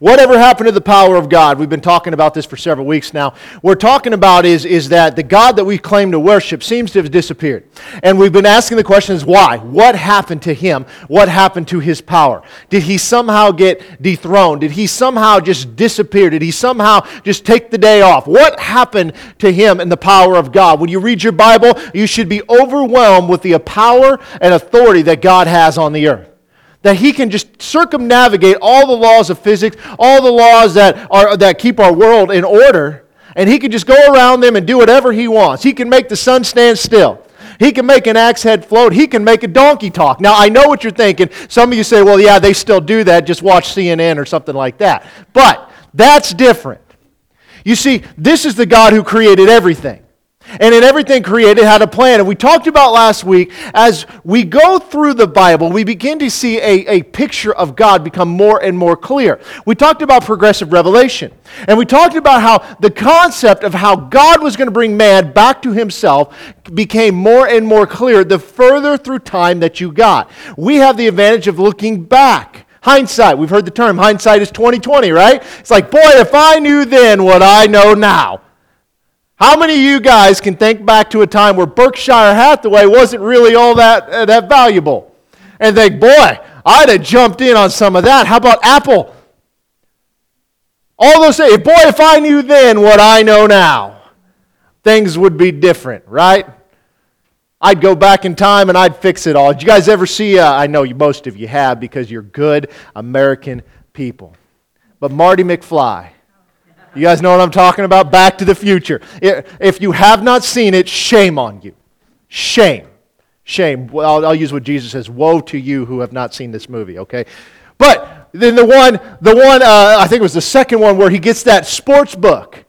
Whatever happened to the power of God? We've been talking about this for several weeks now. We're talking about is, is that the God that we claim to worship seems to have disappeared. And we've been asking the questions why? What happened to him? What happened to his power? Did he somehow get dethroned? Did he somehow just disappear? Did he somehow just take the day off? What happened to him and the power of God? When you read your Bible, you should be overwhelmed with the power and authority that God has on the earth that he can just circumnavigate all the laws of physics, all the laws that, are, that keep our world in order, and he can just go around them and do whatever he wants. He can make the sun stand still. He can make an axe head float. He can make a donkey talk. Now, I know what you're thinking. Some of you say, well, yeah, they still do that. Just watch CNN or something like that. But that's different. You see, this is the God who created everything and in everything created had a plan. And we talked about last week, as we go through the Bible, we begin to see a, a picture of God become more and more clear. We talked about progressive revelation. And we talked about how the concept of how God was going to bring man back to himself became more and more clear the further through time that you got. We have the advantage of looking back. Hindsight, we've heard the term, hindsight is 2020, right? It's like, boy, if I knew then what I know now. How many of you guys can think back to a time where Berkshire Hathaway wasn't really all that, uh, that valuable? And think, boy, I'd have jumped in on some of that. How about Apple? All those say, boy, if I knew then what I know now, things would be different, right? I'd go back in time and I'd fix it all. Did you guys ever see? Uh, I know you, most of you have because you're good American people. But Marty McFly you guys know what I'm talking about? Back to the future. If you have not seen it, shame on you. Shame. Shame. Well, I'll, I'll use what Jesus says Woe to you who have not seen this movie, okay? But then the one, the one uh, I think it was the second one where he gets that sports book.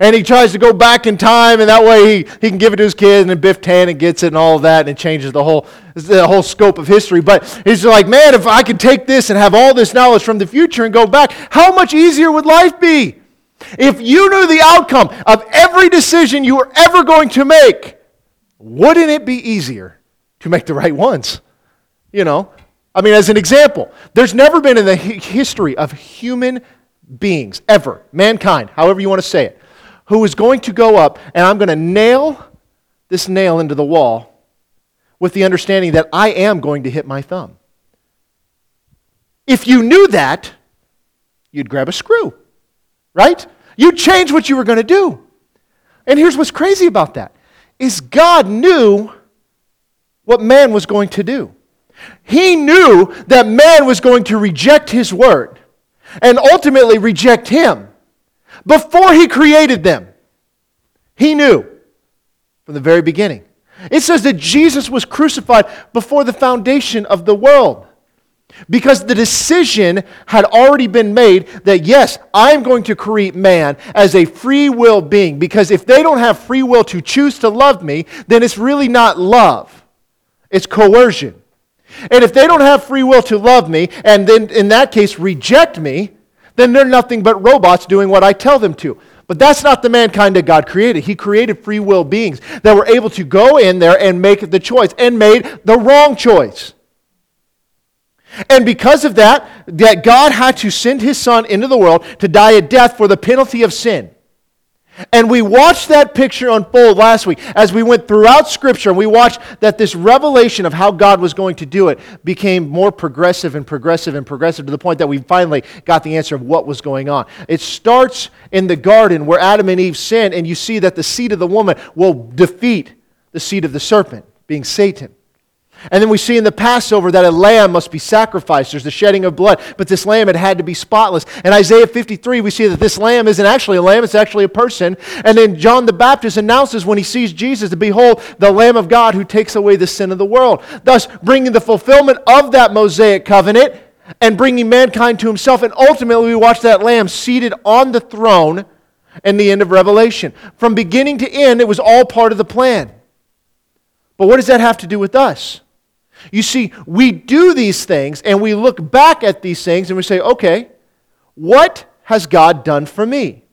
And he tries to go back in time, and that way he, he can give it to his kids, and then Biff Tannen gets it and all of that, and it changes the whole, the whole scope of history. But he's like, man, if I could take this and have all this knowledge from the future and go back, how much easier would life be? If you knew the outcome of every decision you were ever going to make, wouldn't it be easier to make the right ones? You know, I mean, as an example, there's never been in the history of human beings, ever, mankind, however you want to say it, who is going to go up and I'm going to nail this nail into the wall with the understanding that I am going to hit my thumb. If you knew that, you'd grab a screw right? You changed what you were going to do. And here's what's crazy about that is God knew what man was going to do. He knew that man was going to reject his word and ultimately reject him before he created them. He knew from the very beginning. It says that Jesus was crucified before the foundation of the world. Because the decision had already been made that, yes, I'm going to create man as a free will being. Because if they don't have free will to choose to love me, then it's really not love, it's coercion. And if they don't have free will to love me, and then in that case reject me, then they're nothing but robots doing what I tell them to. But that's not the mankind that God created. He created free will beings that were able to go in there and make the choice and made the wrong choice. And because of that, that God had to send his son into the world to die a death for the penalty of sin. And we watched that picture unfold last week as we went throughout Scripture, and we watched that this revelation of how God was going to do it became more progressive and progressive and progressive to the point that we finally got the answer of what was going on. It starts in the garden where Adam and Eve sinned, and you see that the seed of the woman will defeat the seed of the serpent, being Satan. And then we see in the Passover that a lamb must be sacrificed. There's the shedding of blood, but this lamb had had to be spotless. In Isaiah 53, we see that this lamb isn't actually a lamb, it's actually a person. And then John the Baptist announces when he sees Jesus, Behold, the Lamb of God who takes away the sin of the world. Thus, bringing the fulfillment of that Mosaic covenant and bringing mankind to himself. And ultimately, we watch that lamb seated on the throne in the end of Revelation. From beginning to end, it was all part of the plan. But what does that have to do with us? You see, we do these things and we look back at these things and we say, okay, what has God done for me?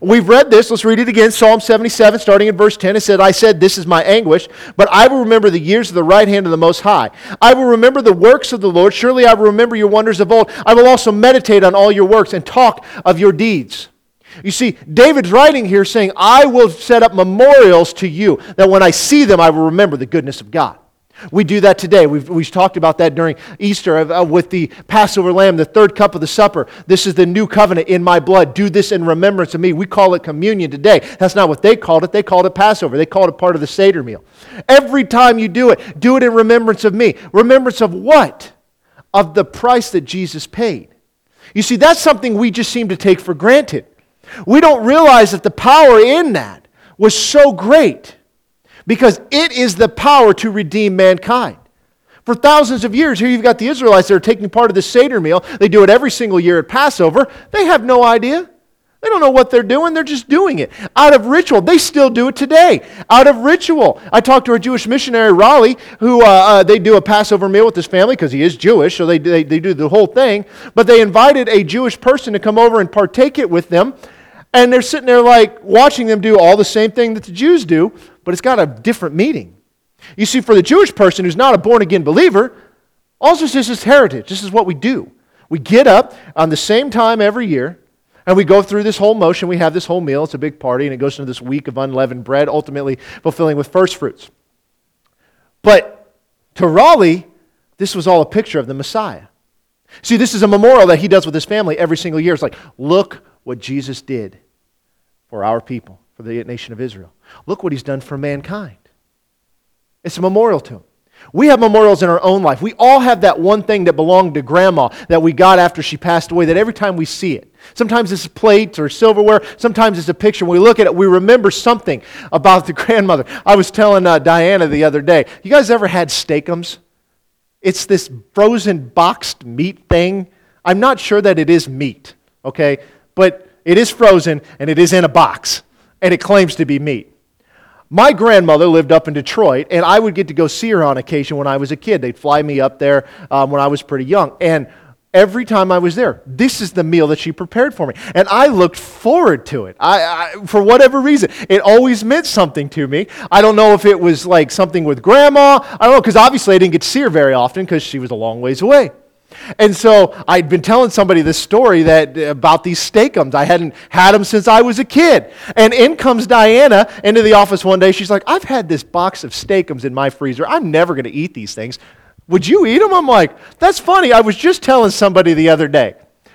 We've read this. Let's read it again. Psalm 77, starting in verse 10. It said, I said, This is my anguish, but I will remember the years of the right hand of the Most High. I will remember the works of the Lord. Surely I will remember your wonders of old. I will also meditate on all your works and talk of your deeds. You see, David's writing here saying, I will set up memorials to you, that when I see them, I will remember the goodness of God. We do that today. We've, we've talked about that during Easter uh, with the Passover lamb, the third cup of the supper. This is the new covenant in my blood. Do this in remembrance of me. We call it communion today. That's not what they called it. They called it Passover. They called it part of the Seder meal. Every time you do it, do it in remembrance of me. Remembrance of what? Of the price that Jesus paid. You see, that's something we just seem to take for granted. We don't realize that the power in that was so great because it is the power to redeem mankind. For thousands of years, here you've got the Israelites that are taking part of the Seder meal. They do it every single year at Passover. They have no idea. They don't know what they're doing. They're just doing it. Out of ritual. They still do it today. Out of ritual. I talked to a Jewish missionary, Raleigh, who uh, uh, they do a Passover meal with his family because he is Jewish, so they, they, they do the whole thing. But they invited a Jewish person to come over and partake it with them. And they're sitting there like watching them do all the same thing that the Jews do, but it's got a different meaning. You see, for the Jewish person who's not a born again believer, also this is heritage. This is what we do. We get up on the same time every year, and we go through this whole motion. We have this whole meal. It's a big party, and it goes into this week of unleavened bread, ultimately fulfilling with first fruits. But to Raleigh, this was all a picture of the Messiah. See, this is a memorial that he does with his family every single year. It's like, look what Jesus did for our people, for the nation of Israel. Look what he's done for mankind. It's a memorial to him. We have memorials in our own life. We all have that one thing that belonged to grandma that we got after she passed away, that every time we see it, sometimes it's a plate or silverware, sometimes it's a picture. When we look at it, we remember something about the grandmother. I was telling uh, Diana the other day, you guys ever had Steak-umms? It's this frozen boxed meat thing. I'm not sure that it is meat, okay? But it is frozen and it is in a box and it claims to be meat. My grandmother lived up in Detroit, and I would get to go see her on occasion when I was a kid. They'd fly me up there um, when I was pretty young. And every time I was there, this is the meal that she prepared for me. And I looked forward to it. I, I, for whatever reason, it always meant something to me. I don't know if it was like something with grandma. I don't know, because obviously I didn't get to see her very often because she was a long ways away. And so I'd been telling somebody this story that uh, about these Steak-umms. I hadn't had them since I was a kid. And in comes Diana into the office one day. She's like, I've had this box of Steak-umms in my freezer. I'm never going to eat these things. Would you eat them? I'm like, that's funny. I was just telling somebody the other day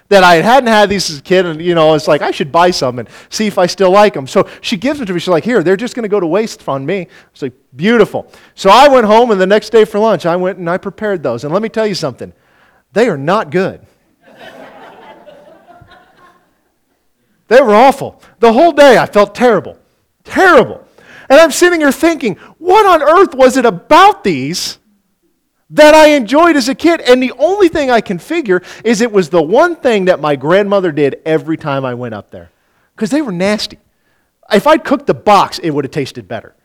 that I hadn't had these as a kid, and you know, it's like I should buy some and see if I still like them. So she gives them to me. She's like, "Here, they're just going to go to waste on me." It's like beautiful. So I went home, and the next day for lunch, I went and I prepared those. And let me tell you something. They are not good. they were awful. The whole day I felt terrible. Terrible. And I'm sitting here thinking, what on earth was it about these that I enjoyed as a kid? And the only thing I can figure is it was the one thing that my grandmother did every time I went up there. Because they were nasty. If I'd cooked the box, it would have tasted better.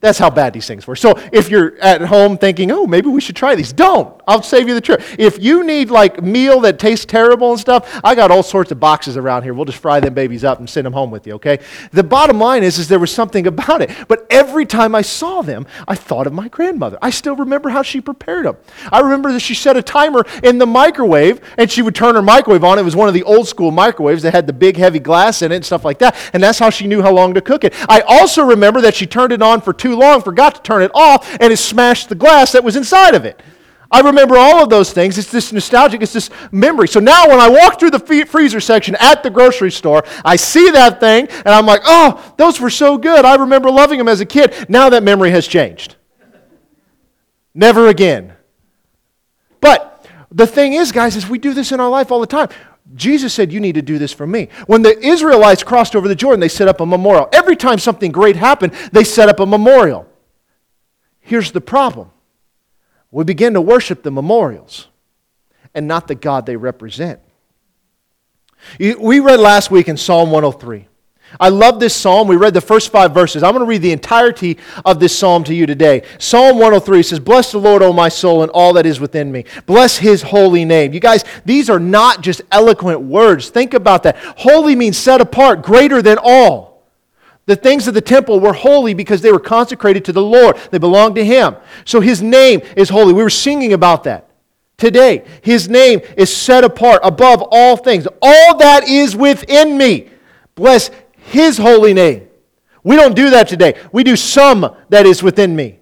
That's how bad these things were. So if you're at home thinking, oh, maybe we should try these, don't. I'll save you the trip. If you need like meal that tastes terrible and stuff, I got all sorts of boxes around here. We'll just fry them babies up and send them home with you, okay? The bottom line is, is there was something about it. But every time I saw them, I thought of my grandmother. I still remember how she prepared them. I remember that she set a timer in the microwave and she would turn her microwave on. It was one of the old school microwaves that had the big heavy glass in it and stuff like that. And that's how she knew how long to cook it. I also remember that she turned it on for too long, forgot to turn it off, and it smashed the glass that was inside of it. I remember all of those things. It's this nostalgic, it's this memory. So now when I walk through the freezer section at the grocery store, I see that thing and I'm like, oh, those were so good. I remember loving them as a kid. Now that memory has changed. Never again. But the thing is, guys, is we do this in our life all the time. Jesus said, You need to do this for me. When the Israelites crossed over the Jordan, they set up a memorial. Every time something great happened, they set up a memorial. Here's the problem we begin to worship the memorials and not the God they represent. We read last week in Psalm 103 I love this psalm. We read the first five verses. I'm going to read the entirety of this psalm to you today. Psalm 103 says, Bless the Lord, O my soul, and all that is within me. Bless his holy name. You guys, these are not just eloquent words. Think about that. Holy means set apart, greater than all. The things of the temple were holy because they were consecrated to the Lord, they belonged to him. So his name is holy. We were singing about that today. His name is set apart above all things. All that is within me. Bless his holy name. We don't do that today. We do some that is within me.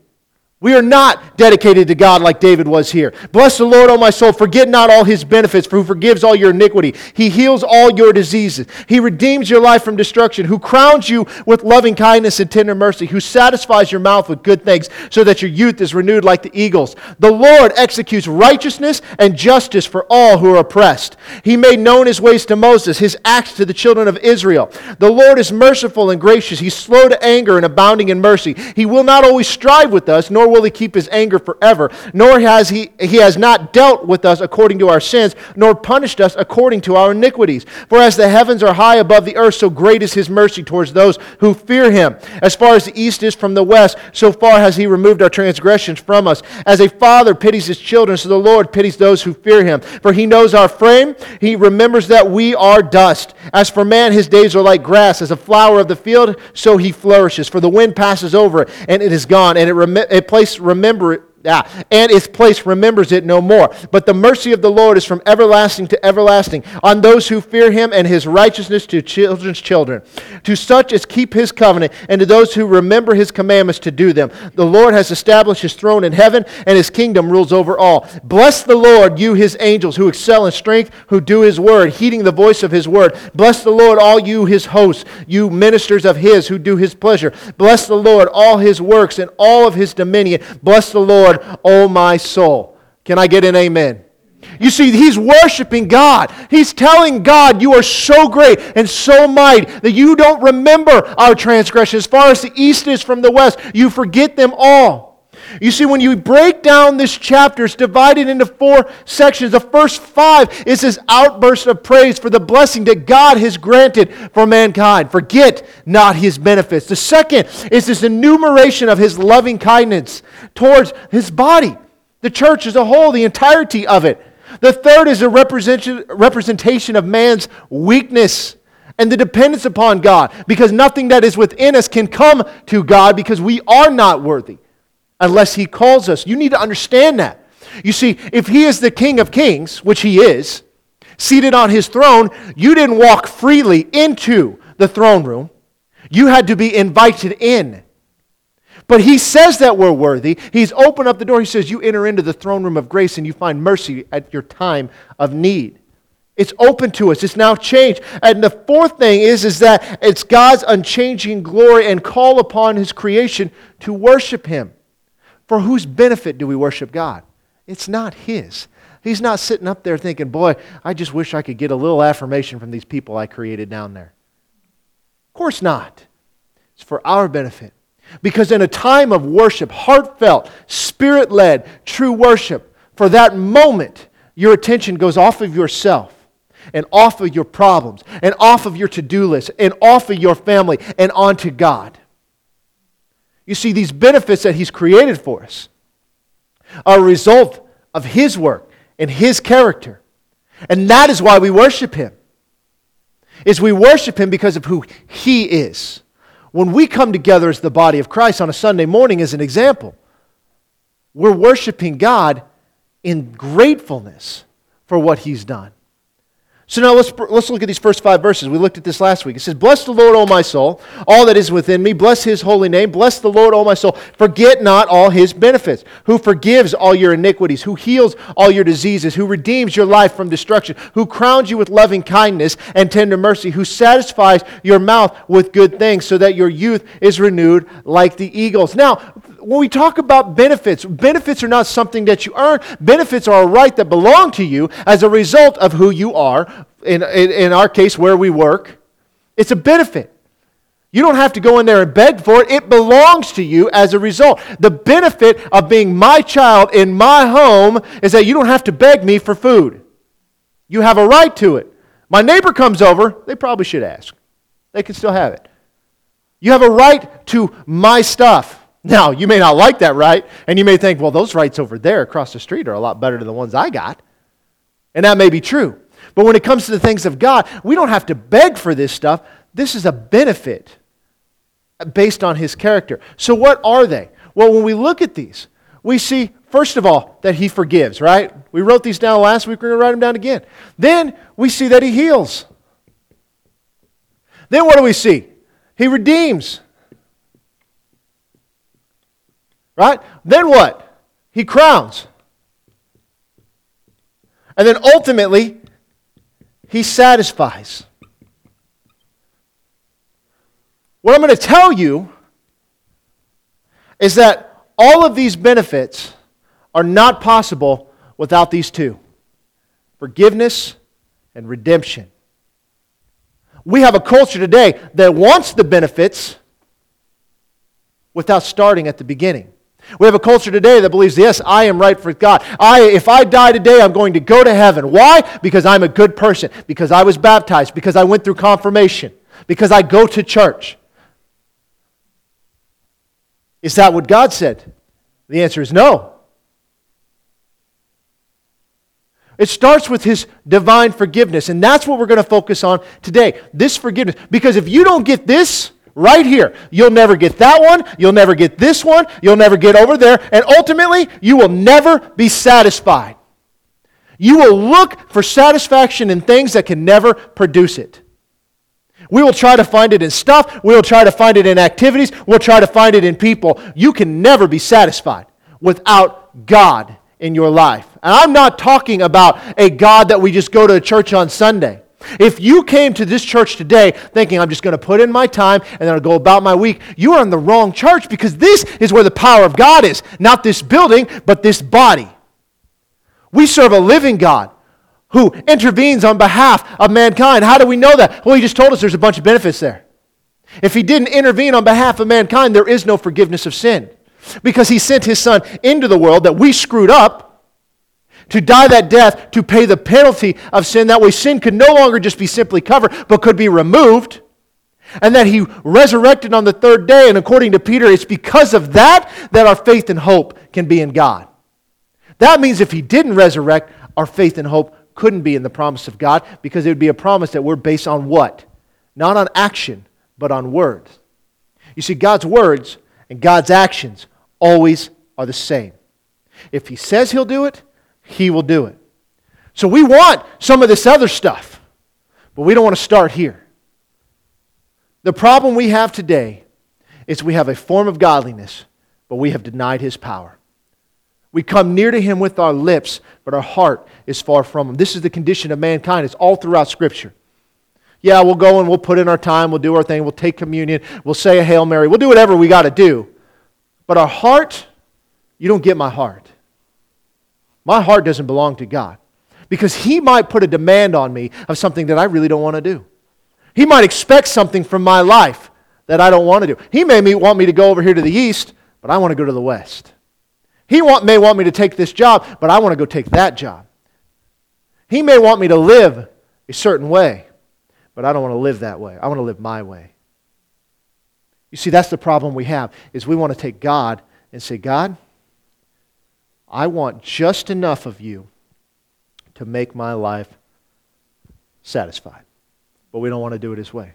We are not dedicated to God like David was here. Bless the Lord, O my soul. Forget not all his benefits, for who forgives all your iniquity. He heals all your diseases. He redeems your life from destruction, who crowns you with loving kindness and tender mercy, who satisfies your mouth with good things, so that your youth is renewed like the eagles. The Lord executes righteousness and justice for all who are oppressed. He made known his ways to Moses, his acts to the children of Israel. The Lord is merciful and gracious. He's slow to anger and abounding in mercy. He will not always strive with us, nor nor will he keep his anger forever, nor has he, he has not dealt with us according to our sins, nor punished us according to our iniquities. For as the heavens are high above the earth, so great is his mercy towards those who fear him. As far as the east is from the west, so far has he removed our transgressions from us. As a father pities his children, so the Lord pities those who fear him. For he knows our frame, he remembers that we are dust. As for man, his days are like grass, as a flower of the field, so he flourishes. For the wind passes over it, and it is gone, and it, rem- it place remember it And its place remembers it no more. But the mercy of the Lord is from everlasting to everlasting on those who fear him, and his righteousness to children's children. To such as keep his covenant, and to those who remember his commandments to do them. The Lord has established his throne in heaven, and his kingdom rules over all. Bless the Lord, you his angels, who excel in strength, who do his word, heeding the voice of his word. Bless the Lord, all you his hosts, you ministers of his who do his pleasure. Bless the Lord, all his works, and all of his dominion. Bless the Lord Lord, O my soul. Can I get an amen? You see, he's worshiping God. He's telling God, You are so great and so mighty that you don't remember our transgressions. As far as the east is from the west, you forget them all. You see, when you break down this chapter, it's divided into four sections. The first five is this outburst of praise for the blessing that God has granted for mankind. Forget not his benefits. The second is this enumeration of his loving kindness towards his body, the church as a whole, the entirety of it. The third is a representation of man's weakness and the dependence upon God, because nothing that is within us can come to God because we are not worthy unless He calls us. You need to understand that. You see, if He is the King of Kings, which He is, seated on His throne, you didn't walk freely into the throne room. You had to be invited in. But he says that we're worthy. He's opened up the door. He says, You enter into the throne room of grace and you find mercy at your time of need. It's open to us. It's now changed. And the fourth thing is, is that it's God's unchanging glory and call upon his creation to worship him. For whose benefit do we worship God? It's not His. He's not sitting up there thinking, boy, I just wish I could get a little affirmation from these people I created down there. Of course not. It's for our benefit. Because in a time of worship, heartfelt, spirit led, true worship, for that moment, your attention goes off of yourself and off of your problems and off of your to do list and off of your family and onto God. You see, these benefits that He's created for us are a result of His work and His character. And that is why we worship Him. Is we worship Him because of who He is. When we come together as the body of Christ on a Sunday morning, as an example, we're worshiping God in gratefulness for what He's done. So now let's, let's look at these first five verses. We looked at this last week. It says, Bless the Lord, O my soul, all that is within me. Bless his holy name. Bless the Lord, O my soul. Forget not all his benefits, who forgives all your iniquities, who heals all your diseases, who redeems your life from destruction, who crowns you with loving kindness and tender mercy, who satisfies your mouth with good things, so that your youth is renewed like the eagles. Now, when we talk about benefits, benefits are not something that you earn. Benefits are a right that belong to you as a result of who you are, in, in, in our case, where we work. It's a benefit. You don't have to go in there and beg for it. It belongs to you as a result. The benefit of being my child in my home is that you don't have to beg me for food. You have a right to it. My neighbor comes over, they probably should ask. They can still have it. You have a right to my stuff. Now, you may not like that right, and you may think, well, those rights over there across the street are a lot better than the ones I got. And that may be true. But when it comes to the things of God, we don't have to beg for this stuff. This is a benefit based on his character. So, what are they? Well, when we look at these, we see, first of all, that he forgives, right? We wrote these down last week. We're going to write them down again. Then we see that he heals. Then what do we see? He redeems. Right? Then what? He crowns. And then ultimately, he satisfies. What I'm going to tell you is that all of these benefits are not possible without these two forgiveness and redemption. We have a culture today that wants the benefits without starting at the beginning. We have a culture today that believes, yes, I am right for God. I, if I die today, I'm going to go to heaven. Why? Because I'm a good person, because I was baptized, because I went through confirmation, because I go to church. Is that what God said? The answer is no. It starts with his divine forgiveness, and that's what we're going to focus on today. This forgiveness. Because if you don't get this, right here. You'll never get that one. You'll never get this one. You'll never get over there. And ultimately, you will never be satisfied. You will look for satisfaction in things that can never produce it. We will try to find it in stuff. We will try to find it in activities. We'll try to find it in people. You can never be satisfied without God in your life. And I'm not talking about a God that we just go to a church on Sunday. If you came to this church today thinking, I'm just going to put in my time and then I'll go about my week, you are in the wrong church because this is where the power of God is. Not this building, but this body. We serve a living God who intervenes on behalf of mankind. How do we know that? Well, he just told us there's a bunch of benefits there. If he didn't intervene on behalf of mankind, there is no forgiveness of sin. Because he sent his son into the world that we screwed up to die that death to pay the penalty of sin. That way, sin could no longer just be simply covered, but could be removed. And that he resurrected on the third day. And according to Peter, it's because of that that our faith and hope can be in God. That means if he didn't resurrect, our faith and hope couldn't be in the promise of God because it would be a promise that we're based on what? Not on action, but on words. You see, God's words and God's actions always are the same. If he says he'll do it, he will do it. So we want some of this other stuff, but we don't want to start here. The problem we have today is we have a form of godliness, but we have denied his power. We come near to him with our lips, but our heart is far from him. This is the condition of mankind. It's all throughout Scripture. Yeah, we'll go and we'll put in our time, we'll do our thing, we'll take communion, we'll say a Hail Mary, we'll do whatever we got to do. But our heart, you don't get my heart. My heart doesn't belong to God because He might put a demand on me of something that I really don't want to do. He might expect something from my life that I don't want to do. He may want me to go over here to the east, but I want to go to the west. He want, may want me to take this job, but I want to go take that job. He may want me to live a certain way, but I don't want to live that way. I want to live my way. You see, that's the problem we have, is we want to take God and say, God, I want just enough of you to make my life satisfied. But we don't want to do it his way.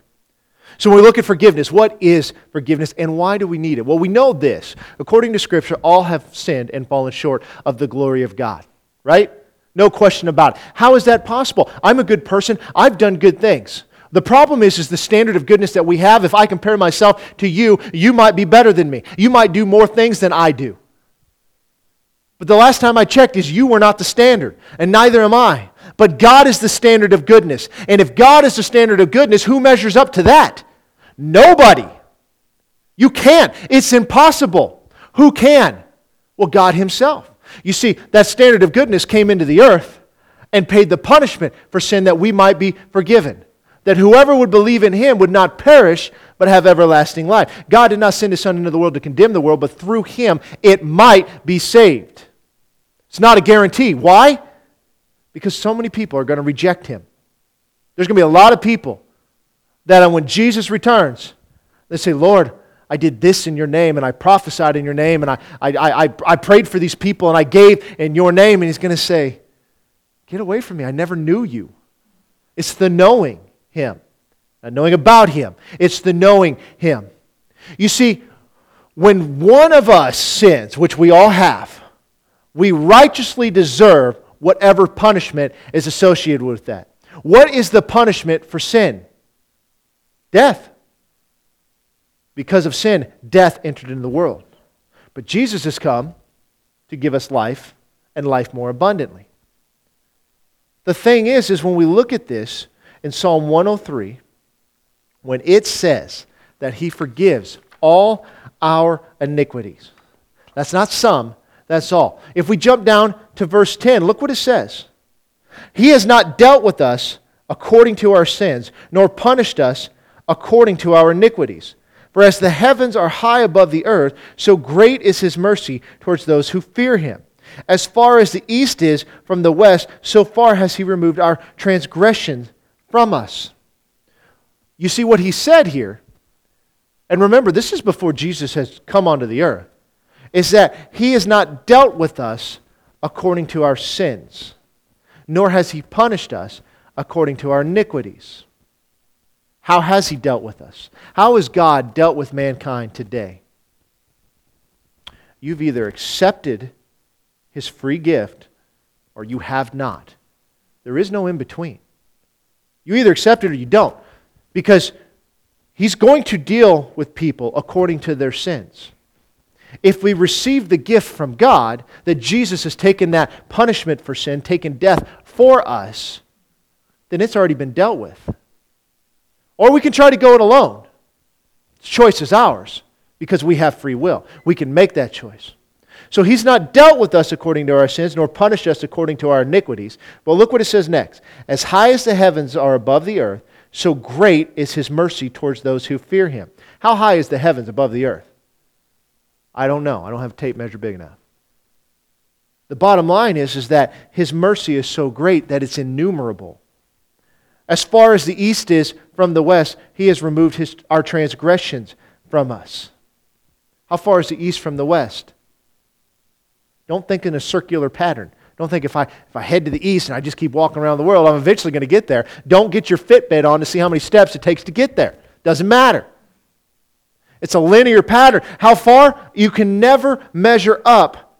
So when we look at forgiveness, what is forgiveness and why do we need it? Well, we know this. According to Scripture, all have sinned and fallen short of the glory of God, right? No question about it. How is that possible? I'm a good person. I've done good things. The problem is, is the standard of goodness that we have. If I compare myself to you, you might be better than me. You might do more things than I do. But the last time I checked is you were not the standard, and neither am I. But God is the standard of goodness. And if God is the standard of goodness, who measures up to that? Nobody. You can't. It's impossible. Who can? Well, God Himself. You see, that standard of goodness came into the earth and paid the punishment for sin that we might be forgiven. That whoever would believe in Him would not perish, but have everlasting life. God did not send His Son into the world to condemn the world, but through Him it might be saved. It's not a guarantee. Why? Because so many people are going to reject him. There's going to be a lot of people that when Jesus returns, they say, Lord, I did this in your name, and I prophesied in your name, and I, I, I, I prayed for these people, and I gave in your name. And he's going to say, Get away from me. I never knew you. It's the knowing him, not knowing about him. It's the knowing him. You see, when one of us sins, which we all have, we righteously deserve whatever punishment is associated with that. What is the punishment for sin? Death. Because of sin, death entered into the world. But Jesus has come to give us life and life more abundantly. The thing is, is when we look at this in Psalm 103, when it says that he forgives all our iniquities. That's not some, that's all. If we jump down to verse 10, look what it says. He has not dealt with us according to our sins, nor punished us according to our iniquities. For as the heavens are high above the earth, so great is his mercy towards those who fear him. As far as the east is from the west, so far has he removed our transgressions from us. You see what he said here, and remember, this is before Jesus has come onto the earth, is that he has not dealt with us according to our sins, nor has he punished us according to our iniquities. How has he dealt with us? How has God dealt with mankind today? You've either accepted his free gift or you have not. There is no in between. You either accept it or you don't. Because he's going to deal with people according to their sins. If we receive the gift from God, that Jesus has taken that punishment for sin, taken death for us, then it's already been dealt with. Or we can try to go it alone. The choice is ours because we have free will. We can make that choice. So he's not dealt with us according to our sins, nor punished us according to our iniquities. But look what it says next. As high as the heavens are above the earth, so great is his mercy towards those who fear him. How high is the heavens above the earth? I don't know. I don't have a tape measure big enough. The bottom line is, is that his mercy is so great that it's innumerable. As far as the east is from the west, he has removed his, our transgressions from us. How far is the east from the west? Don't think in a circular pattern. Don't think if I, if I head to the east and I just keep walking around the world, I'm eventually going to get there. Don't get your Fitbit on to see how many steps it takes to get there. Doesn't matter. It's a linear pattern. How far? You can never measure up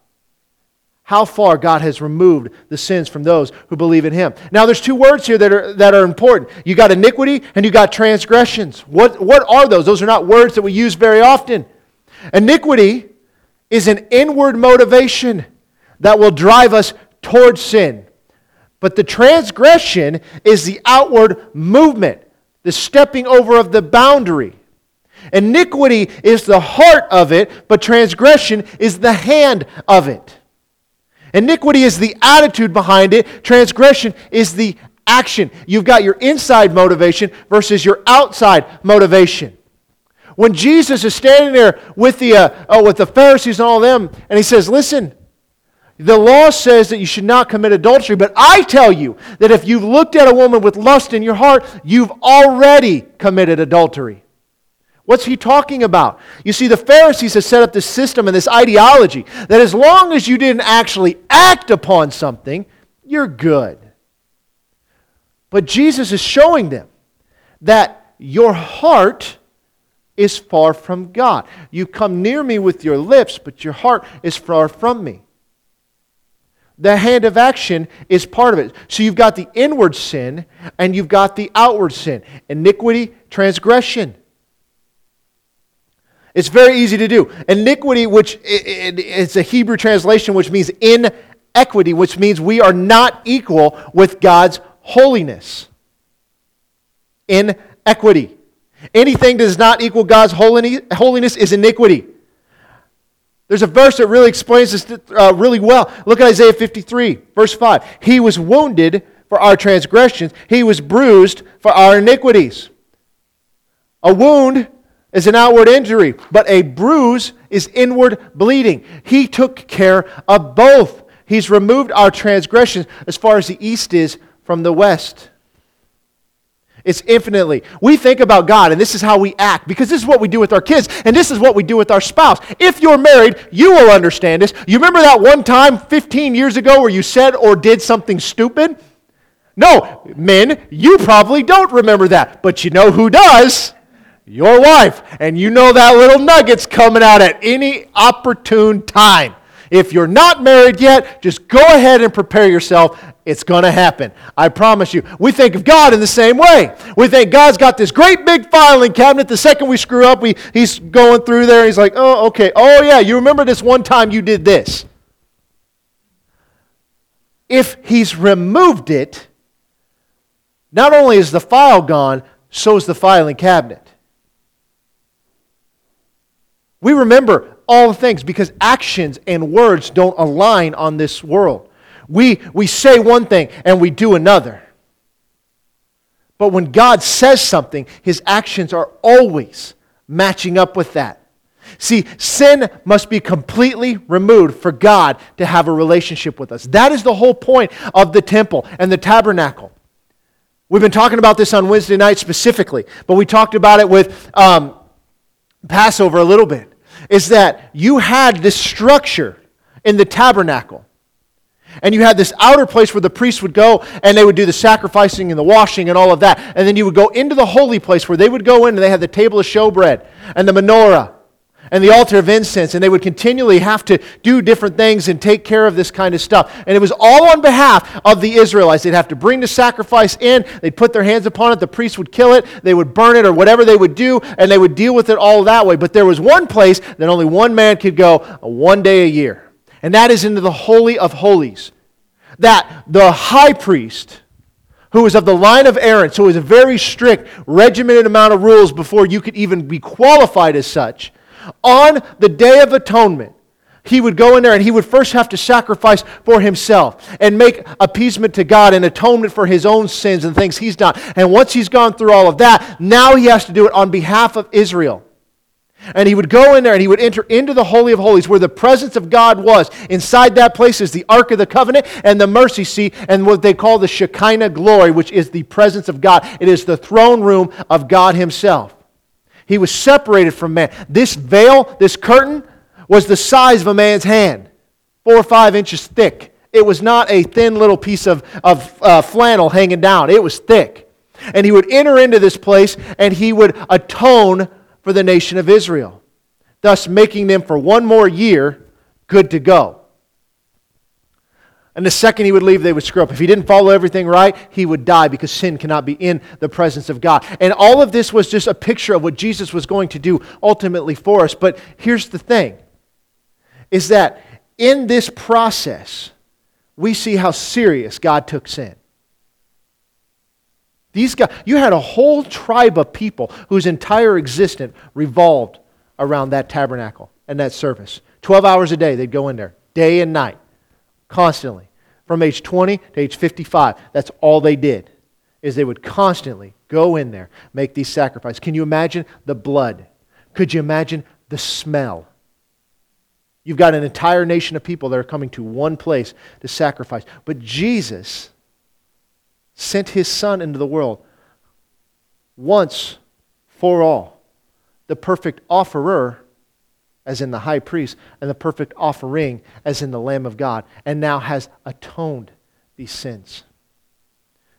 how far God has removed the sins from those who believe in Him. Now, there's two words here that are, that are important. You got iniquity and you got transgressions. What, what are those? Those are not words that we use very often. Iniquity is an inward motivation that will drive us towards sin. But the transgression is the outward movement, the stepping over of the boundary. Iniquity is the heart of it, but transgression is the hand of it. Iniquity is the attitude behind it, transgression is the action. You've got your inside motivation versus your outside motivation. When Jesus is standing there with the, uh, oh, with the Pharisees and all them, and he says, Listen, the law says that you should not commit adultery, but I tell you that if you've looked at a woman with lust in your heart, you've already committed adultery. What's he talking about? You see, the Pharisees have set up this system and this ideology that as long as you didn't actually act upon something, you're good. But Jesus is showing them that your heart is far from God. You come near me with your lips, but your heart is far from me. The hand of action is part of it. So you've got the inward sin and you've got the outward sin iniquity, transgression. It's very easy to do. Iniquity, which it's a Hebrew translation which means inequity, which means we are not equal with God's holiness. Inequity. Anything that does not equal God's holiness is iniquity. There's a verse that really explains this uh, really well. Look at Isaiah 53, verse 5. He was wounded for our transgressions, he was bruised for our iniquities. A wound is an outward injury, but a bruise is inward bleeding. He took care of both. He's removed our transgressions as far as the east is from the west. It's infinitely. We think about God, and this is how we act because this is what we do with our kids, and this is what we do with our spouse. If you're married, you will understand this. You remember that one time 15 years ago where you said or did something stupid? No, men, you probably don't remember that, but you know who does? Your wife. And you know that little nugget's coming out at any opportune time. If you're not married yet, just go ahead and prepare yourself. It's going to happen. I promise you. We think of God in the same way. We think God's got this great big filing cabinet. The second we screw up, we, he's going through there. He's like, oh, okay. Oh, yeah, you remember this one time you did this. If he's removed it, not only is the file gone, so is the filing cabinet. We remember all things because actions and words don't align on this world. We, we say one thing and we do another. But when God says something, his actions are always matching up with that. See, sin must be completely removed for God to have a relationship with us. That is the whole point of the temple and the tabernacle. We've been talking about this on Wednesday night specifically, but we talked about it with um, Passover a little bit is that you had this structure in the tabernacle. And you had this outer place where the priests would go and they would do the sacrificing and the washing and all of that. And then you would go into the holy place where they would go in and they had the table of showbread and the menorah and the altar of incense, and they would continually have to do different things and take care of this kind of stuff. And it was all on behalf of the Israelites. They'd have to bring the sacrifice in, they'd put their hands upon it, the priest would kill it, they would burn it, or whatever they would do, and they would deal with it all that way. But there was one place that only one man could go uh, one day a year, and that is into the Holy of Holies. That the high priest, who was of the line of Aaron, so it was a very strict, regimented amount of rules before you could even be qualified as such on the Day of Atonement, he would go in there and he would first have to sacrifice for himself and make appeasement to God and atonement for his own sins and things he's done. And once he's gone through all of that, now he has to do it on behalf of Israel. And he would go in there and he would enter into the Holy of Holies where the presence of God was. Inside that place is the Ark of the Covenant and the mercy seat and what they call the Shekinah glory, which is the presence of God. It is the throne room of God Himself. He was separated from man. This veil, this curtain, was the size of a man's hand, four or five inches thick. It was not a thin little piece of, of uh, flannel hanging down, it was thick. And he would enter into this place and he would atone for the nation of Israel, thus making them for one more year good to go. And the second he would leave, they would screw up. If he didn't follow everything right, he would die because sin cannot be in the presence of God. And all of this was just a picture of what Jesus was going to do ultimately for us. But here's the thing is that in this process, we see how serious God took sin. These guys, you had a whole tribe of people whose entire existence revolved around that tabernacle and that service. 12 hours a day, they'd go in there, day and night constantly. From age 20 to age 55, that's all they did. Is they would constantly go in there, make these sacrifices. Can you imagine the blood? Could you imagine the smell? You've got an entire nation of people that are coming to one place to sacrifice. But Jesus sent his son into the world once for all, the perfect offerer as in the high priest, and the perfect offering, as in the Lamb of God, and now has atoned these sins.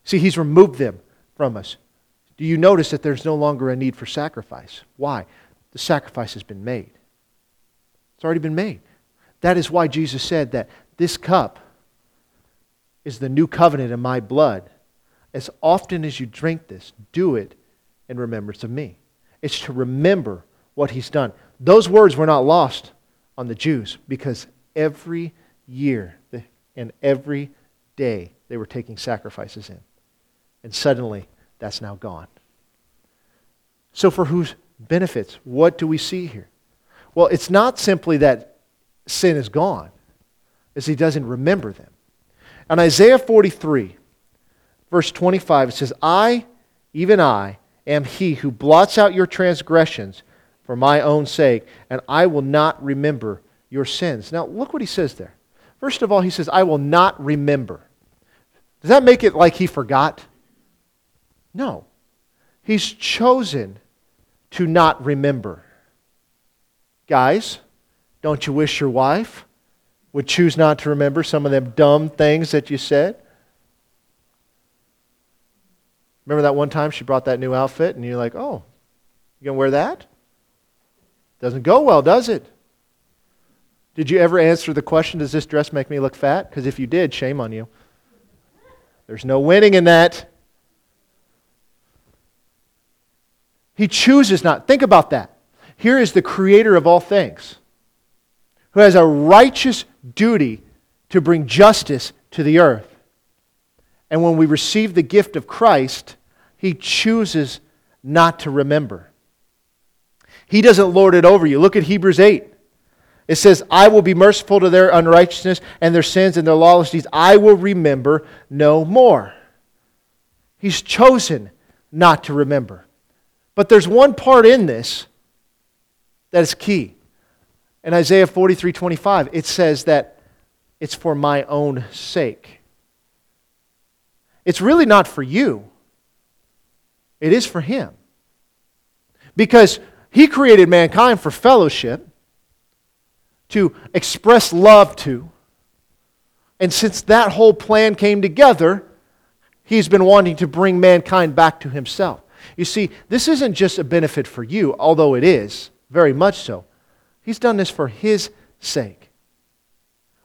See, he's removed them from us. Do you notice that there's no longer a need for sacrifice? Why? The sacrifice has been made. It's already been made. That is why Jesus said that this cup is the new covenant in my blood. As often as you drink this, do it in remembrance of me. It's to remember what he's done. Those words were not lost on the Jews because every year and every day they were taking sacrifices in. And suddenly, that's now gone. So, for whose benefits? What do we see here? Well, it's not simply that sin is gone, as he doesn't remember them. In Isaiah 43, verse 25, it says, I, even I, am he who blots out your transgressions for my own sake, and I will not remember your sins. Now, look what he says there. First of all, he says, I will not remember. Does that make it like he forgot? No. He's chosen to not remember. Guys, don't you wish your wife would choose not to remember some of them dumb things that you said? Remember that one time she brought that new outfit and you're like, oh, you going to wear that? Doesn't go well, does it? Did you ever answer the question, does this dress make me look fat? Because if you did, shame on you. There's no winning in that. He chooses not. Think about that. Here is the creator of all things who has a righteous duty to bring justice to the earth. And when we receive the gift of Christ, he chooses not to remember. He doesn't lord it over you. Look at Hebrews 8. It says, I will be merciful to their unrighteousness and their sins and their lawless deeds. I will remember no more. He's chosen not to remember. But there's one part in this that is key. In Isaiah 43 25, it says that it's for my own sake. It's really not for you, it is for Him. Because He created mankind for fellowship, to express love to. And since that whole plan came together, He's been wanting to bring mankind back to Himself. You see, this isn't just a benefit for you, although it is, very much so. He's done this for His sake.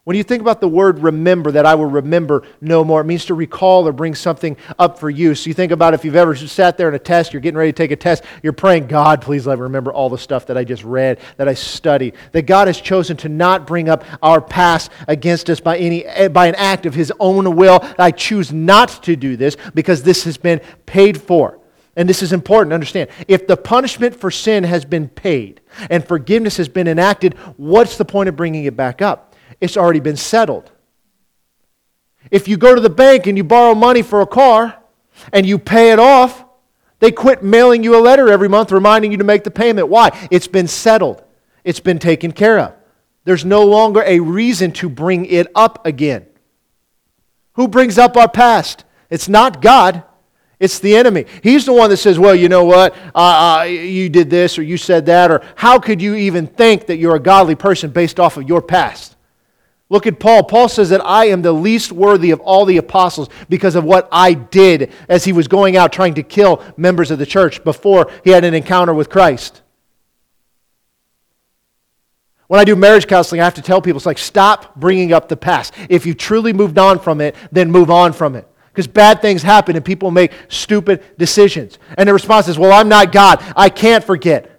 When you think about the word remember, that I will remember no more, it means to recall or bring something up for you. So you think about if you've ever sat there in a test, you're getting ready to take a test, you're praying, God, please let me remember all the stuff that I just read, that I studied. That God has chosen to not bring up our past against us by, any, by an act of His own will. I choose not to do this because this has been paid for. And this is important to understand. If the punishment for sin has been paid and forgiveness has been enacted, what's the point of bringing it back up? It's already been settled. If you go to the bank and you borrow money for a car and you pay it off, they quit mailing you a letter every month reminding you to make the payment. Why? It's been settled, it's been taken care of. There's no longer a reason to bring it up again. Who brings up our past? It's not God. It's the enemy. He's the one that says, Well, you know what? Uh, uh, you did this or you said that, or how could you even think that you're a godly person based off of your past? Look at Paul. Paul says that I am the least worthy of all the apostles because of what I did as he was going out trying to kill members of the church before he had an encounter with Christ. When I do marriage counseling, I have to tell people it's like, stop bringing up the past. If you truly moved on from it, then move on from it. Because bad things happen and people make stupid decisions. And the response is, well, I'm not God. I can't forget.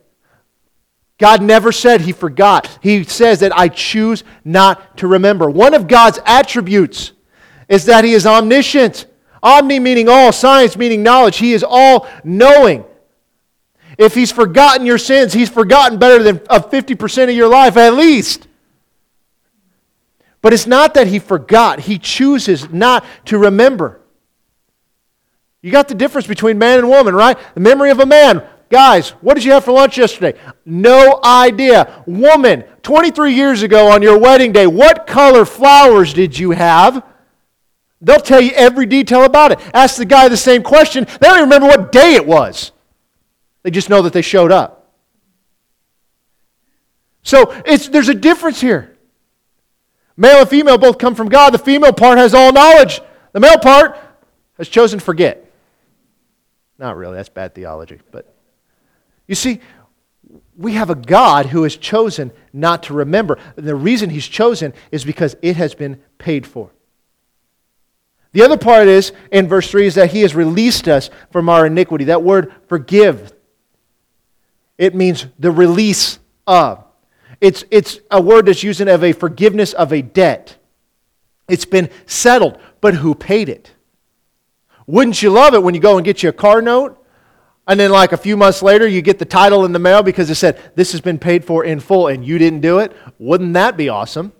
God never said he forgot. He says that I choose not to remember. One of God's attributes is that he is omniscient. Omni meaning all, science meaning knowledge. He is all knowing. If he's forgotten your sins, he's forgotten better than of 50% of your life at least. But it's not that he forgot, he chooses not to remember. You got the difference between man and woman, right? The memory of a man Guys, what did you have for lunch yesterday? No idea. Woman, 23 years ago on your wedding day, what color flowers did you have? They'll tell you every detail about it. Ask the guy the same question. They don't even remember what day it was. They just know that they showed up. So there's a difference here. Male and female both come from God. The female part has all knowledge. The male part has chosen to forget. Not really, that's bad theology, but you see, we have a God who has chosen not to remember. And the reason he's chosen is because it has been paid for. The other part is, in verse 3, is that he has released us from our iniquity. That word forgive, it means the release of. It's, it's a word that's used of a forgiveness of a debt. It's been settled, but who paid it? Wouldn't you love it when you go and get you a car note and then, like a few months later, you get the title in the mail because it said, This has been paid for in full and you didn't do it. Wouldn't that be awesome?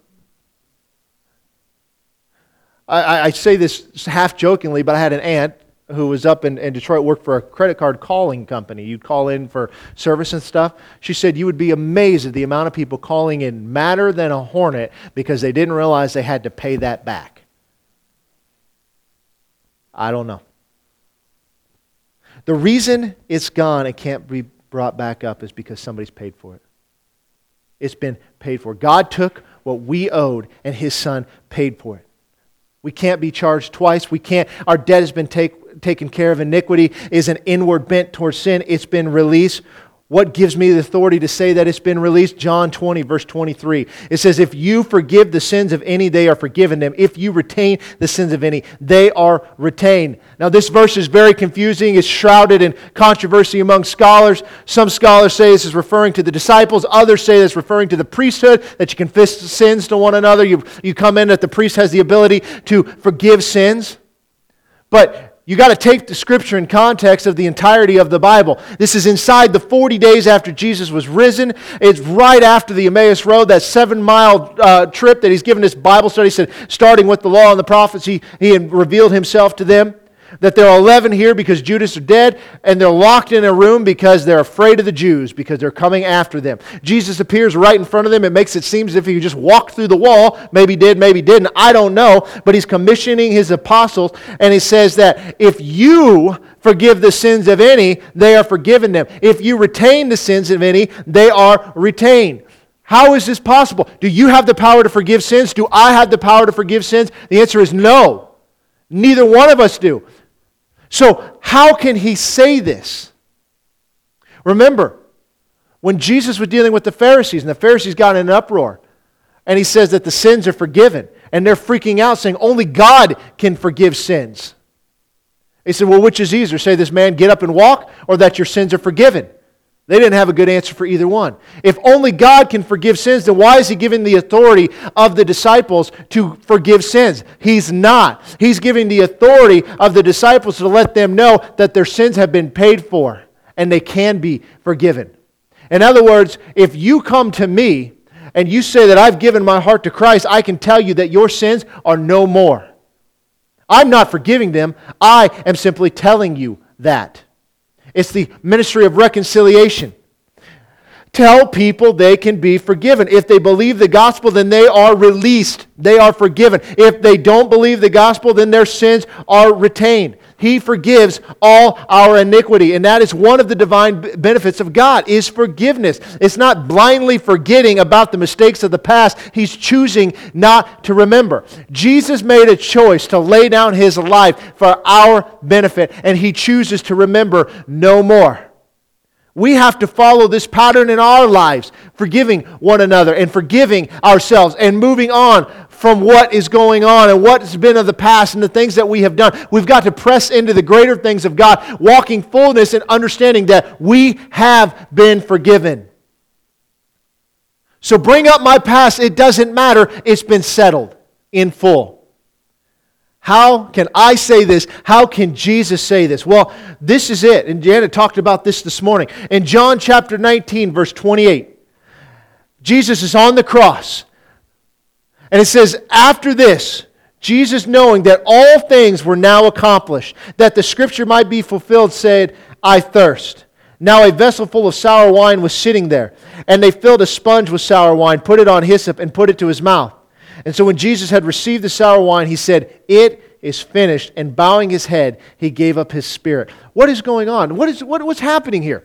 I, I say this half jokingly, but I had an aunt who was up in, in Detroit, worked for a credit card calling company. You'd call in for service and stuff. She said you would be amazed at the amount of people calling in madder than a hornet because they didn't realize they had to pay that back. I don't know. The reason it's gone and can't be brought back up is because somebody's paid for it. It's been paid for. God took what we owed, and His Son paid for it. We can't be charged twice. We can't. Our debt has been take, taken care of. Iniquity is an inward bent towards sin. It's been released. What gives me the authority to say that it's been released? John 20, verse 23. It says, If you forgive the sins of any, they are forgiven them. If you retain the sins of any, they are retained. Now, this verse is very confusing. It's shrouded in controversy among scholars. Some scholars say this is referring to the disciples. Others say this is referring to the priesthood, that you confess sins to one another. You, you come in that the priest has the ability to forgive sins. But you got to take the scripture in context of the entirety of the Bible. This is inside the 40 days after Jesus was risen. It's right after the Emmaus Road, that seven mile uh, trip that he's given this Bible study, said, starting with the law and the prophets, he, he revealed himself to them that there are 11 here because Judas are dead, and they're locked in a room because they're afraid of the Jews, because they're coming after them. Jesus appears right in front of them. It makes it seem as if he just walked through the wall. Maybe did, maybe didn't. I don't know. But he's commissioning his apostles, and he says that if you forgive the sins of any, they are forgiven them. If you retain the sins of any, they are retained. How is this possible? Do you have the power to forgive sins? Do I have the power to forgive sins? The answer is no. Neither one of us do. So, how can he say this? Remember, when Jesus was dealing with the Pharisees, and the Pharisees got in an uproar, and he says that the sins are forgiven, and they're freaking out, saying, Only God can forgive sins. He said, Well, which is easier? Say this man, get up and walk, or that your sins are forgiven? They didn't have a good answer for either one. If only God can forgive sins, then why is He giving the authority of the disciples to forgive sins? He's not. He's giving the authority of the disciples to let them know that their sins have been paid for and they can be forgiven. In other words, if you come to me and you say that I've given my heart to Christ, I can tell you that your sins are no more. I'm not forgiving them, I am simply telling you that. It's the ministry of reconciliation. Tell people they can be forgiven. If they believe the gospel, then they are released. They are forgiven. If they don't believe the gospel, then their sins are retained. He forgives all our iniquity. And that is one of the divine benefits of God is forgiveness. It's not blindly forgetting about the mistakes of the past. He's choosing not to remember. Jesus made a choice to lay down his life for our benefit, and he chooses to remember no more. We have to follow this pattern in our lives, forgiving one another and forgiving ourselves and moving on from what is going on and what's been of the past and the things that we have done. We've got to press into the greater things of God, walking fullness and understanding that we have been forgiven. So bring up my past, it doesn't matter, it's been settled in full. How can I say this? How can Jesus say this? Well, this is it. And Janet talked about this this morning. In John chapter 19, verse 28, Jesus is on the cross. And it says, after this, Jesus, knowing that all things were now accomplished, that the scripture might be fulfilled, said, I thirst. Now a vessel full of sour wine was sitting there, and they filled a sponge with sour wine, put it on hyssop, and put it to his mouth. And so when Jesus had received the sour wine, he said, It is finished. And bowing his head, he gave up his spirit. What is going on? What is, what, what's happening here?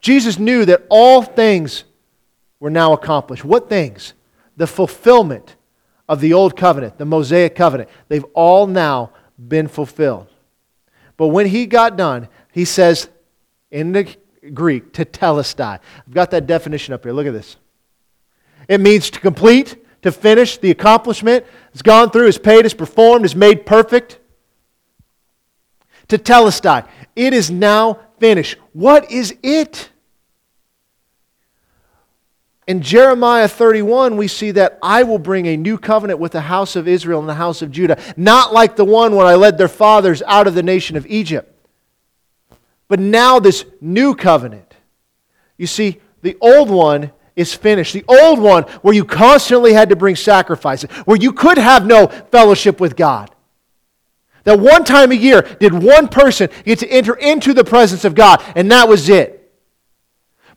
Jesus knew that all things were now accomplished. What things? The fulfillment of the old covenant, the Mosaic covenant. They've all now been fulfilled. But when he got done, he says in the Greek, "To tetelestai. I've got that definition up here. Look at this. It means to complete, to finish, the accomplishment. It's gone through, is paid, is performed, is made perfect. To Tetelestai. It is now finished. What is it? In Jeremiah 31, we see that I will bring a new covenant with the house of Israel and the house of Judah, not like the one when I led their fathers out of the nation of Egypt. But now, this new covenant. You see, the old one is finished. The old one, where you constantly had to bring sacrifices, where you could have no fellowship with God. That one time a year did one person get to enter into the presence of God, and that was it.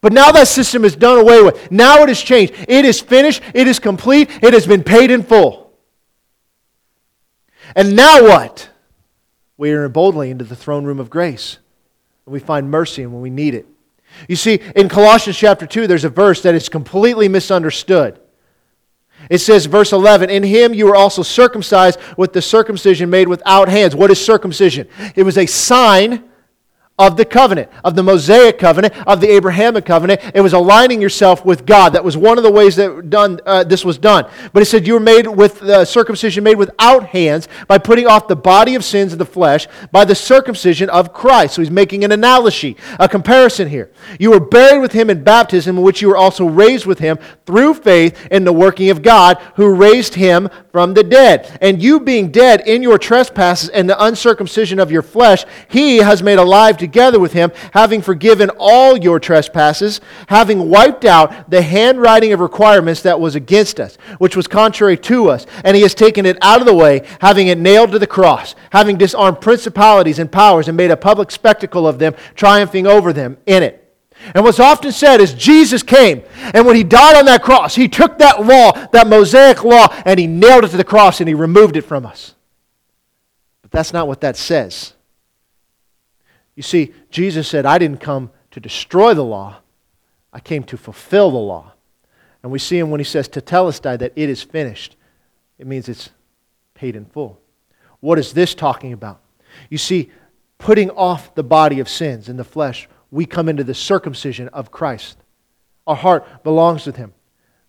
But now that system is done away with. Now it has changed. It is finished. It is complete. It has been paid in full. And now what? We enter boldly into the throne room of grace. and we find mercy when we need it. You see, in Colossians chapter 2, there's a verse that is completely misunderstood. It says, verse 11, In him you were also circumcised with the circumcision made without hands. What is circumcision? It was a sign of the covenant, of the Mosaic covenant, of the Abrahamic covenant. It was aligning yourself with God. That was one of the ways that done, uh, this was done. But it said you were made with uh, circumcision made without hands by putting off the body of sins of the flesh by the circumcision of Christ. So he's making an analogy, a comparison here. You were buried with him in baptism, in which you were also raised with him through faith in the working of God who raised him from the dead. And you being dead in your trespasses and the uncircumcision of your flesh, he has made alive together with him, having forgiven all your trespasses, having wiped out the handwriting of requirements that was against us, which was contrary to us. And he has taken it out of the way, having it nailed to the cross, having disarmed principalities and powers and made a public spectacle of them, triumphing over them in it. And what's often said is Jesus came, and when he died on that cross, he took that law, that Mosaic law, and he nailed it to the cross and he removed it from us. But that's not what that says. You see, Jesus said, I didn't come to destroy the law, I came to fulfill the law. And we see him when he says, Tetelestai, that it is finished. It means it's paid in full. What is this talking about? You see, putting off the body of sins in the flesh, we come into the circumcision of Christ. Our heart belongs with him.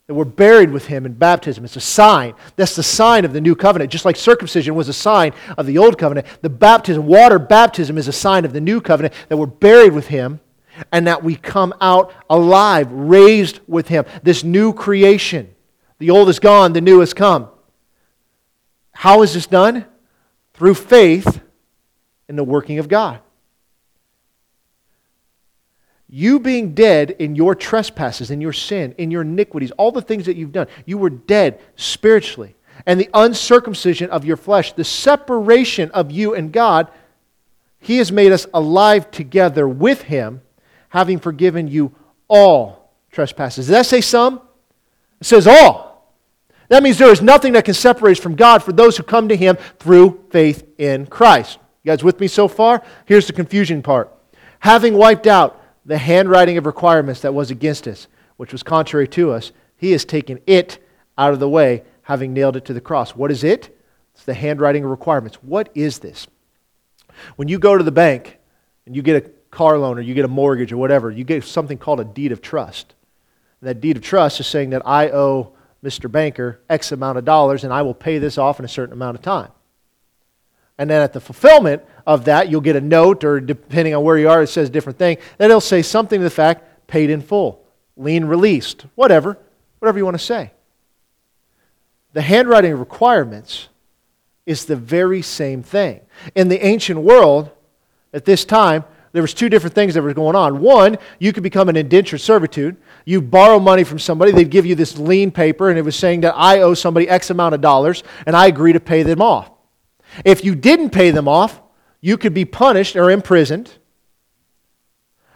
That we're buried with him in baptism. It's a sign. That's the sign of the new covenant. Just like circumcision was a sign of the old covenant, the baptism, water baptism, is a sign of the new covenant that we're buried with him and that we come out alive, raised with him. This new creation. The old is gone, the new has come. How is this done? Through faith in the working of God. You being dead in your trespasses, in your sin, in your iniquities, all the things that you've done, you were dead spiritually. And the uncircumcision of your flesh, the separation of you and God, He has made us alive together with Him, having forgiven you all trespasses. Does that say some? It says all. That means there is nothing that can separate us from God for those who come to Him through faith in Christ. You guys with me so far? Here's the confusion part. Having wiped out the handwriting of requirements that was against us, which was contrary to us, he has taken it out of the way, having nailed it to the cross. What is it? It's the handwriting of requirements. What is this? When you go to the bank and you get a car loan or you get a mortgage or whatever, you get something called a deed of trust. And that deed of trust is saying that I owe Mr. Banker X amount of dollars and I will pay this off in a certain amount of time. And then at the fulfillment of that, you'll get a note, or depending on where you are, it says different thing. Then it'll say something to the fact, paid in full, lien released, whatever, whatever you want to say. The handwriting requirements is the very same thing. In the ancient world, at this time, there was two different things that were going on. One, you could become an indentured servitude. You borrow money from somebody, they'd give you this lien paper, and it was saying that I owe somebody X amount of dollars, and I agree to pay them off. If you didn't pay them off, you could be punished or imprisoned.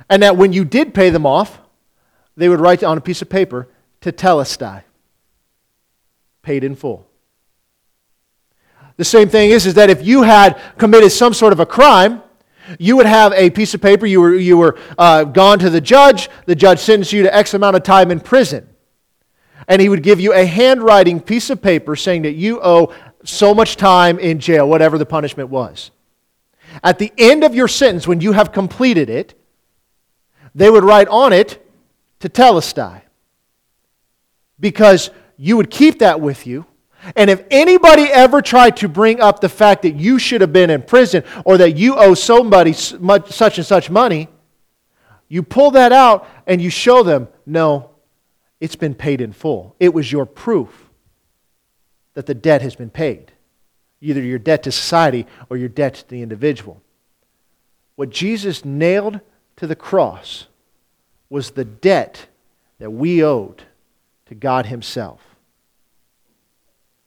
And that when you did pay them off, they would write on a piece of paper, tetelestai, paid in full. The same thing is, is that if you had committed some sort of a crime, you would have a piece of paper, you were, you were uh, gone to the judge, the judge sentenced you to X amount of time in prison. And he would give you a handwriting piece of paper saying that you owe so much time in jail, whatever the punishment was. At the end of your sentence, when you have completed it, they would write on it tetelestai. Because you would keep that with you. And if anybody ever tried to bring up the fact that you should have been in prison or that you owe somebody such and such money, you pull that out and you show them, no, it's been paid in full. It was your proof that the debt has been paid either your debt to society or your debt to the individual. What Jesus nailed to the cross was the debt that we owed to God Himself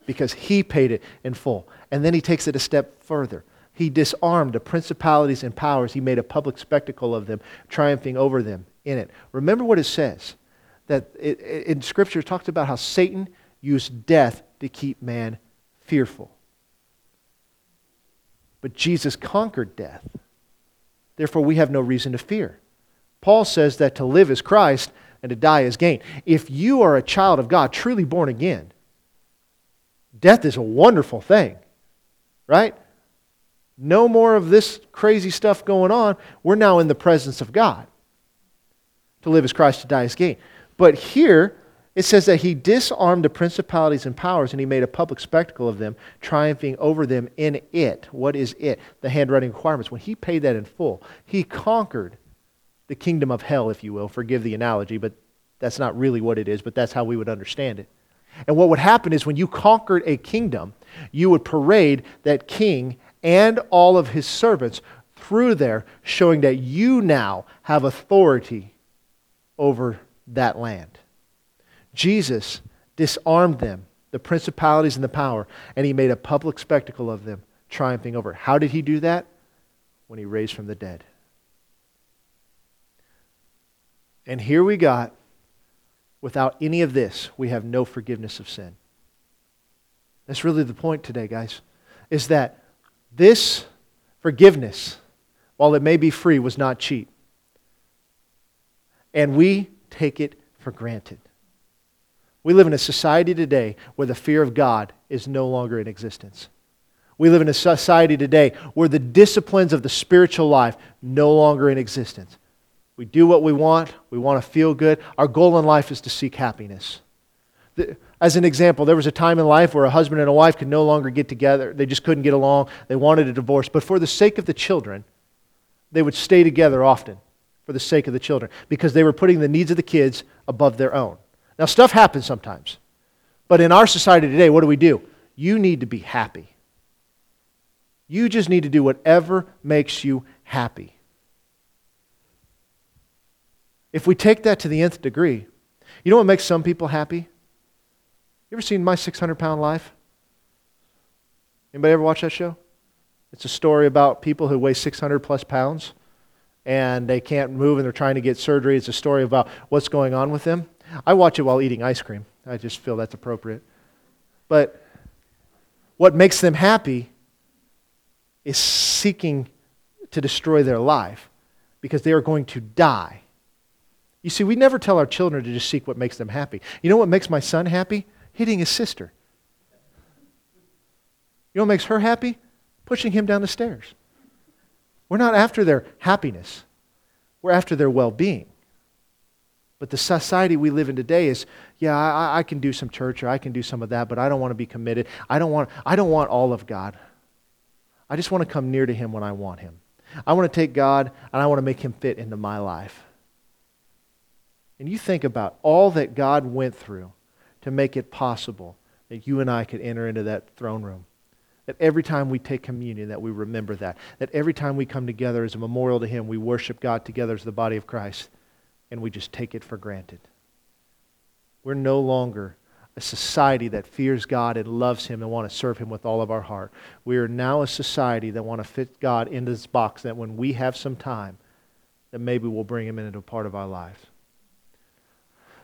because He paid it in full. And then He takes it a step further. He disarmed the principalities and powers. He made a public spectacle of them, triumphing over them in it. Remember what it says that it, it, in Scripture it talks about how Satan used death to keep man fearful. But Jesus conquered death. Therefore, we have no reason to fear. Paul says that to live is Christ and to die is gain. If you are a child of God, truly born again, death is a wonderful thing, right? No more of this crazy stuff going on. We're now in the presence of God. To live is Christ, to die is gain. But here, it says that he disarmed the principalities and powers and he made a public spectacle of them, triumphing over them in it. What is it? The handwriting requirements. When he paid that in full, he conquered the kingdom of hell, if you will. Forgive the analogy, but that's not really what it is, but that's how we would understand it. And what would happen is when you conquered a kingdom, you would parade that king and all of his servants through there, showing that you now have authority over that land. Jesus disarmed them, the principalities and the power, and he made a public spectacle of them, triumphing over. How did he do that? When he raised from the dead. And here we got, without any of this, we have no forgiveness of sin. That's really the point today, guys, is that this forgiveness, while it may be free, was not cheap. And we take it for granted. We live in a society today where the fear of God is no longer in existence. We live in a society today where the disciplines of the spiritual life no longer in existence. We do what we want. We want to feel good. Our goal in life is to seek happiness. As an example, there was a time in life where a husband and a wife could no longer get together. They just couldn't get along. They wanted a divorce. But for the sake of the children, they would stay together often for the sake of the children because they were putting the needs of the kids above their own. Now, stuff happens sometimes. But in our society today, what do we do? You need to be happy. You just need to do whatever makes you happy. If we take that to the nth degree, you know what makes some people happy? You ever seen My 600 Pound Life? Anybody ever watch that show? It's a story about people who weigh 600 plus pounds and they can't move and they're trying to get surgery. It's a story about what's going on with them. I watch it while eating ice cream. I just feel that's appropriate. But what makes them happy is seeking to destroy their life because they are going to die you see, we never tell our children to just seek what makes them happy. You know what makes my son happy? Hitting his sister. You know what makes her happy? Pushing him down the stairs. We're not after their happiness, we're after their well being. But the society we live in today is, yeah, I, I, can do some church or I can do some of that, but I don't want to be committed. I don't want, I don't want all of God. I just want to come near to Him when I want Him. I want to take God and I want to make Him fit into my life. And you think about all that God went through to make it possible that you and I could enter into that throne room. That every time we take communion, that we remember that. That every time we come together as a memorial to Him, we worship God together as the body of Christ, and we just take it for granted. We're no longer a society that fears God and loves Him and want to serve Him with all of our heart. We are now a society that want to fit God into this box that when we have some time, that maybe we'll bring Him into a part of our lives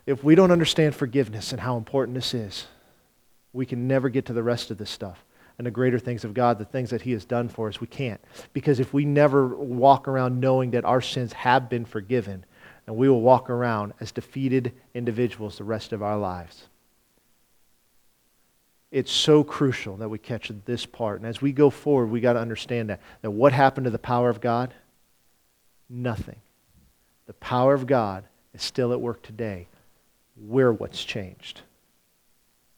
if we don't understand forgiveness and how important this is, we can never get to the rest of this stuff and the greater things of God, the things that He has done for us. We can't. Because if we never walk around knowing that our sins have been forgiven, and we will walk around as defeated individuals the rest of our lives. It's so crucial that we catch this part. And as we go forward, we got to understand that. That what happened to the power of God? Nothing. The power of God is still at work today we're what's changed.